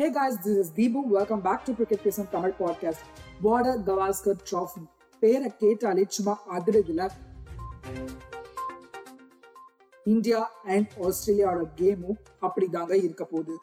Hey guys, this is Deepu. Welcome back to Cricket பேசும் Tamil podcast Border Gavaskar trophy பேரை கேட்டாலே சும்மா அதிரதுல India and ஆஸ்திரேலியாவோட கேமும் அப்படிதாங்க இருக்க போகுது.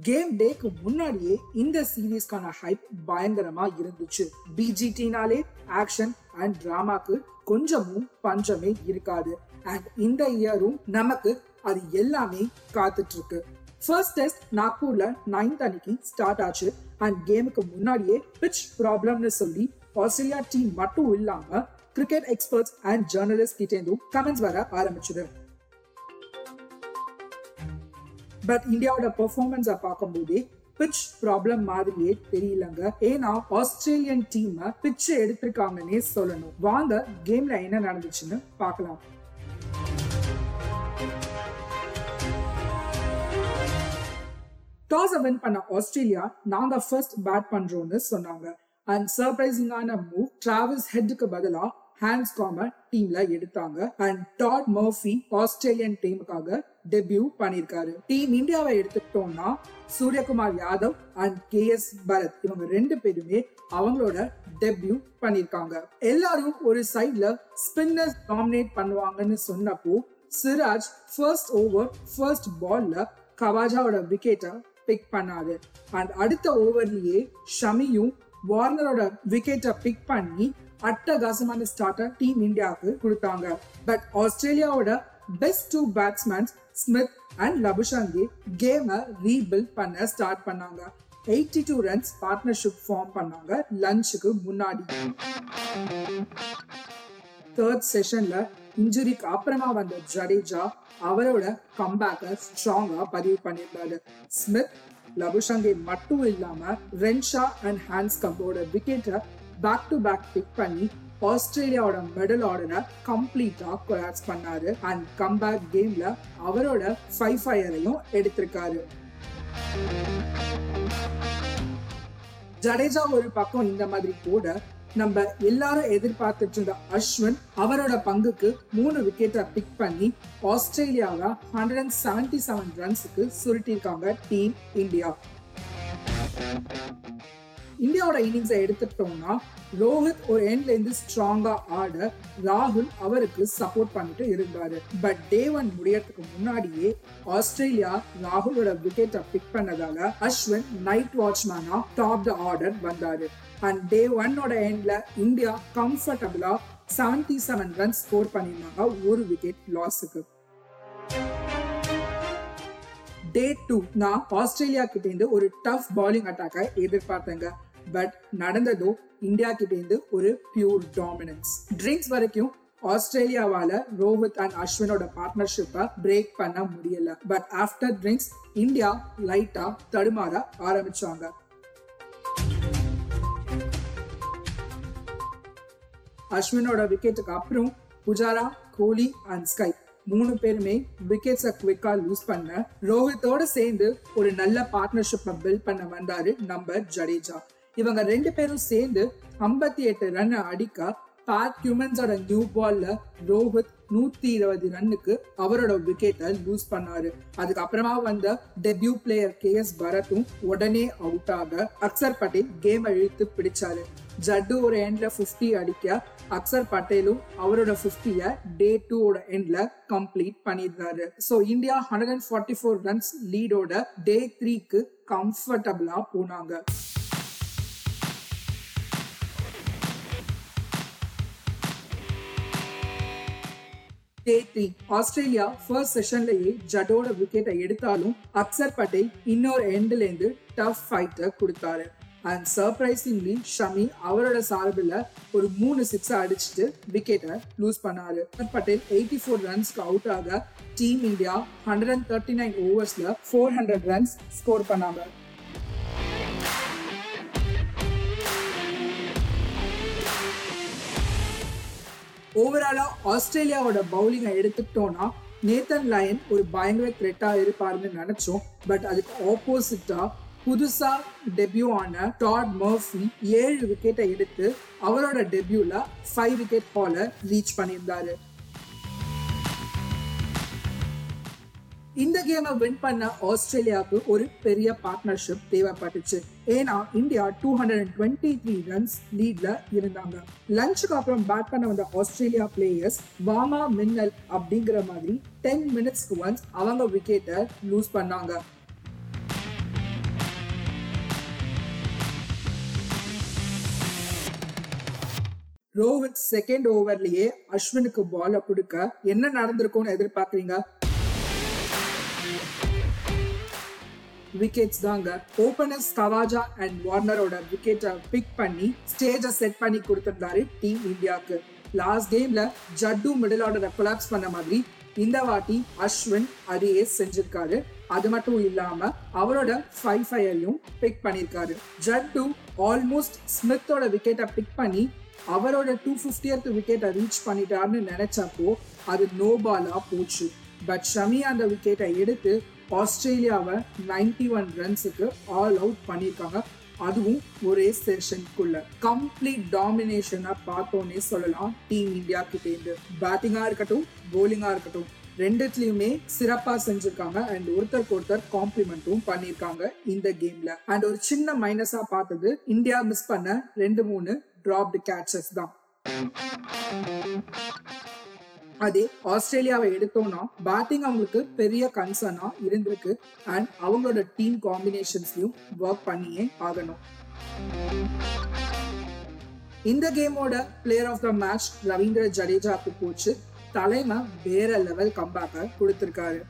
கேம் டேக்கு முன்னாடியே இந்த சீரீஸ்க்கான ஹைப் பயங்கரமா இருந்துச்சு. பிஜிடினாலே ஆக்ஷன் அண்ட் டிராமாக்கு கொஞ்சமும் பஞ்சமே இருக்காது. அண்ட் இந்த இயரும் நமக்கு அது எல்லாமே காத்துட்டு இருக்கு. ஃபர்ஸ்ட் டெஸ்ட் நாக்பூர்ல நைன்த் அன்னைக்கு ஸ்டார்ட் ஆச்சு. அண்ட் கேமுக்கு முன்னாடியே பிச் ப்ராப்ளம்னு சொல்லி ஆஸ்திரேலியா டீம் மட்டும் இல்லாம கிரிக்கெட் எக்ஸ்பர்ட்ஸ் அண்ட் ஜேர்னலிஸ்ட் கிட்டேந்தும் கமெண்ட்ஸ் வர ஆரம்பிச்சது. பட் இந்தியாவோட பெர்ஃபார்மன்ஸை பார்க்கும்போதே பிச் ப்ராப்ளம் மாதிரியே தெரியலங்க. ஏன்னா ஆஸ்திரேலியன் டீம் பிச்சை எடுத்திருக்காங்கன்னே சொல்லணும். வாங்க கேம்ல என்ன நடந்துச்சுன்னு பார்க்கலாம். டாஸ் வின் பண்ண ஆஸ்திரேலியா நாங்க ஃபர்ஸ்ட் பேட் பண்றோம்னு சொன்னாங்க. அண்ட் சர்ப்ரைசிங்கான மூவ் டிராவல்ஸ் ஹெட்டுக்கு பதிலா ஹேண்ட்ஸ் காம டீம்ல எடுத்தாங்க. அண்ட் டாட் மர்ஃபி ஆஸ்திரேலியன் டீமுக்காக டெபியூ பண்ணிருக்காரு. டீம் இந்தியாவை எடுத்துக்கிட்டோம்னா Suryakumar Yadav and K S Bharat இவங்க ரெண்டு பேருமே அவங்களோட டெபியூ பண்ணிருக்காங்க. எல்லாரும் ஒரு சைட்ல ஸ்பின்னர்ஸ் டாமினேட் பண்ணுவாங்கன்னு சொன்னப்போ சிராஜ் ஃபர்ஸ்ட் ஓவர் ஃபர்ஸ்ட் பால்ல கவாஜாவோட விக்கெட்டை பிக் பண்ணாரு அண்ட் அடுத்த ஓவர்லயே ஷமியும் வார்னரோட விக்கெட்டை பிக் பண்ணி அட்டகாசமான ஸ்டார்டர் டீம் இந்தியாவுக்கு கொடுத்தாங்க. But ஆஸ்திரேலியாவோட best two batsmen Smith and Labuschagne கேமை ரீபில்ட் பண்ண ஸ்டார்ட் பண்ணாங்க. Eighty two runs partnership form பண்ணாங்க லஞ்சுக்கு முன்னாடி. தேர்ட் செஷன்ல இன்ஜுரிக்கு அப்புறமா வந்த ஜடேஜா அவரோட கம்பேக்கை ஸ்ட்ராங்கா பதிவு பண்ணியிருந்தாரு. ஸ்மித் லபுஷங்கை மட்டும் இல்லாம ரென்ஷா அண்ட் ஹேண்ட்ஸ் கம்போட விக்கெட்டை பேக் டு பேக் பிக் பண்ணி ஆஸ்திரேலியாவோட மெடல் ஆர்டரை கம்ப்ளீட்டா கொலாப்ஸ் பண்ணாரு. அண்ட் கம்பேக் கேம்ல அவரோட ஃபைவ் ஃபயரையும் எடுத்திருக்காரு. ஜடேஜா ஒரு பக்கம் இந்த மாதிரி போட நம்ம எல்லாரும் எதிர்பார்த்துட்டு இருந்த அஸ்வின் அவரோட பங்குக்கு மூணு விக்கெட்டை பிக் பண்ணி ஆஸ்திரேலியாவை ஹண்ட்ரட் அண்ட் செவன்டி செவன் ரன்ஸுக்கு சுருட்டியிருக்காங்க டீம் இந்தியா இந்தியாவோட இன்னிங்ஸை எடுத்துட்டோம்னா ரோஹித் ஒரு எண்ட்ல இருந்து ஸ்ட்ராங்கா ஆட ராகுல் அவருக்கு சப்போர்ட் பண்ணிட்டு இருந்தாரு. பட் டே ஒன் முடியறதுக்கு முன்னாடியே ஆஸ்திரேலியா ராகுலோட விக்கெட்டை பிக் பண்ணதால அஸ்வின் நைட் வாட்ச்மேனா டாப் த ஆர்டர் வந்தாரு. அண்ட் டே ஒன்னோட எண்ட்ல இந்தியா கம்ஃபர்டபுளா செவன்டி செவன் ரன் ஸ்கோர் பண்ணியிருந்தாங்க ஒரு விக்கெட் லாஸுக்கு டே டூ நான் ஆஸ்திரேலியா கிட்டேருந்து ஒரு டஃப் பவுலிங் அட்டாக்கை எதிர்பார்த்தேங்க. பட் நடந்ததோ இந்தியா கிட்ட இருந்து ஒரு பியூர் டாமினன்ஸ் ட்ரிங்க்ஸ் வரைக்கும் ஆஸ்திரேலியாவால ரோஹித் அண்ட் அஸ்வினோட பார்ட்னர்ஷிப்பை பிரேக் பண்ண முடியல. பட் ஆஃப்டர் ட்ரிங்க்ஸ் இந்தியா லைட்டா தடுமாற ஆரம்பிச்சாங்க. அஸ்வினோட விக்கெட்டுக்கு அப்புறம் புஜாரா கோலி அண்ட் ஸ்கை மூணு பேருமே விக்கெட்ஸை குவிக்கா லூஸ் பண்ண ரோஹித்தோட சேர்ந்து ஒரு நல்ல பார்ட்னர்ஷிப்பை பில்ட் பண்ண வந்தாரு நம்ம ஜடேஜா. இவங்க ரெண்டு பேரும் சேர்ந்து ஐம்பத்தி எட்டு ரன் அடிக்க பேட் ஹியூமன்ஸோட நியூ பால்ல ரோஹித் நூத்தி இருபது ரன்னுக்கு அவரோட விக்கெட்டை லூஸ் பண்ணாரு. அதுக்கப்புறமா வந்த டெபியூ பிளேயர் கே எஸ் பரத்தும் உடனே அவுட் ஆக அக்சர் பட்டேல் கேம் இழுத்து பிடிச்சாரு. ஜட்டு ஒரு எண்ட்ல பிப்டி அடிக்க அக்சர் பட்டேலும் அவரோட பிப்டிய டே டூவோட எண்ட்ல கம்ப்ளீட் பண்ணிடுறாரு. So India hundred and forty four runs லீடோட day த்ரீக்கு கம்ஃபர்டபுளா போனாங்க. டே த்ரீ ஆஸ்திரேலியா ஃபர்ஸ்ட் செஷன்லயே ஜடோட விக்கெட்டை எடுத்தாலும் அக்சர் பட்டேல் இன்னொரு எண்ட்ல இருந்து டஃப் ஃபைட்டை கொடுத்தாரு. அண்ட் சர்ப்ரைசிங்லி ஷமி அவரோட சார்பில் ஒரு மூணு சிக்ஸ் அடிச்சுட்டு விக்கெட்டை லூஸ் பண்ணாரு. பட்டேல் எயிட்டி ஃபோர் ரன்ஸ்க்கு அவுட் ஆக team India hundred and thirty nine ஓவர்ஸ்ல four hundred runs score பண்ணாங்க. ஓவராலா ஆஸ்திரேலியாவோட பவுலிங்கை எடுத்துக்கிட்டோன்னா நேத்தன் லயன் ஒரு பயங்கர த்ரெட்டா இருப்பாருன்னு நினைச்சோம். பட் அதுக்கு ஆப்போசிட்டா புதுசா டெபியூ ஆன டாட் மர்ஃபி ஏழு விக்கெட்டை எடுத்து அவரோட டெபியூல ஃபைவ் விக்கெட் பால ரீச் பண்ணியிருந்தாரு. இந்த கேமை வின் பண்ண ஆஸ்திரேலியாவுக்கு ஒரு பெரிய பார்ட்னர்ஷிப் தேவைப்பட்டுச்சு. ஏன்னா India two hundred and twenty three runs லீட்ல இருந்தாங்க. லஞ்சுக்கு அப்புறம் பேட் பண்ண வந்த ஆஸ்திரேலியா பிளேயர்ஸ் வாமா மின்னல் அப்படிங்கிற மாதிரி டென் மினிட்ஸ்க்கு ஒன்ஸ் அவங்க விக்கெட்டை லூஸ் பண்ணாங்க. ரோஹித் செகண்ட் ஓவர்லயே அஸ்வினுக்கு பால கொடுக்க என்ன நடந்திருக்கும்னு எதிர்பார்க்கறீங்க? விக்கெட்ஸ் தாங்க. ஓபனர்ஸ் கவாஜா அண்ட் வார்னரோட விக்கெட்டை பிக் பண்ணி ஸ்டேஜை செட் பண்ணி கொடுத்திருந்தாரு டீம் இந்தியாவுக்கு லாஸ்ட் கேம்ல ஜட்டு மிடில் ஆர்டரை கொலாப்ஸ் பண்ண மாதிரி இந்த வாட்டி அஸ்வின் அதையே செஞ்சிருக்காரு. அது மட்டும் இல்லாம அவரோட ஃபைவ் ஃபைவையும் பிக் பண்ணிருக்காரு. ஜட்டு ஆல்மோஸ்ட் ஸ்மித்தோட விக்கெட்டை பிக் பண்ணி அவரோட டூ ஃபிஃப்டியத் விக்கெட்டை ரீச் பண்ணிட்டாருன்னு நினைச்சப்போ அது நோ பாலா போச்சு. பட் ஷமி அந்த விக்கெட்டை எடுத்து ஆஸ்திரேலியாவை நைன்டி ஒன் ரன்ஸுக்கு ஆல் அவுட் பண்ணியிருக்காங்க. அதுவும் ஒரே செஷனுக்குள்ள கம்ப்ளீட் டாமினேஷனா பார்த்தோன்னே சொல்லலாம். டீம் இந்தியா கிட்டேருந்து பேட்டிங்கா இருக்கட்டும் போலிங்கா இருக்கட்டும் ரெண்டுத்துலயுமே சிறப்பா செஞ்சிருக்காங்க. அண்ட் ஒருத்தருக்கு ஒருத்தர் காம்ப்ளிமெண்ட்டும் பண்ணிருக்காங்க இந்த கேம்ல அண்ட் ஒரு சின்ன மைனஸா பார்த்தது இந்தியா மிஸ் பண்ண ரெண்டு மூணு டிராப்டு கேட்சஸ் தான். அதே ஆஸ்திரேலியாவை எடுத்தோம்னா பேட்டிங் அவங்களுக்கு பெரிய கன்சர்னா இருந்திருக்கு. அண்ட் அவங்களோட டீம் காம்பினேஷன்ஸ்லயும் ஒர்க் பண்ணியே ஆகணும். இந்த கேமோட player of the match Ravindra ஜடேஜாக்கு போச்சு. தலைமை வேற லெவல் கம்பேக்க கொடுத்திருக்காரு.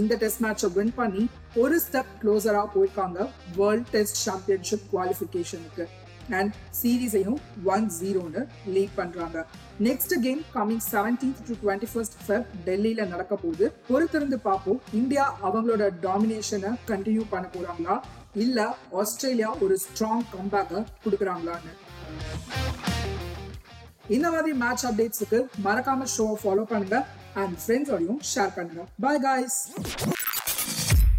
இந்த டெஸ்ட் மேட்சை வின் பண்ணி ஒரு ஸ்டெப் க்ளோசரா போயிருக்காங்க வேர்ல்ட் டெஸ்ட் சாம்பியன்ஷிப் குவாலிஃபிகேஷனுக்கு அண்ட் சீரீஸையும் ஒன் ஜீரோன்னு லீட் பண்றாங்க. Next game coming seventeenth to twenty first Feb டெல்லியில நடக்க போகுது. பொறுத்திருந்து பார்ப்போம். இந்தியா அவங்களோட டாமினேஷனை கண்டினியூ பண்ண போறாங்களா? இல்ல ஆஸ்திரேலியா ஒரு ஸ்ட்ராங் கம்பேக்கை கொடுக்குறாங்களான்னு? இந்த மாதிரி மேட்ச் அப்டேட்ஸுக்கு மறக்காம ஷோவை ஃபாலோ பண்ணுங்க. அண்ட் ஃப்ரெண்ட்ஸோடையும் ஷேர் பண்ணுங்க. Bye guys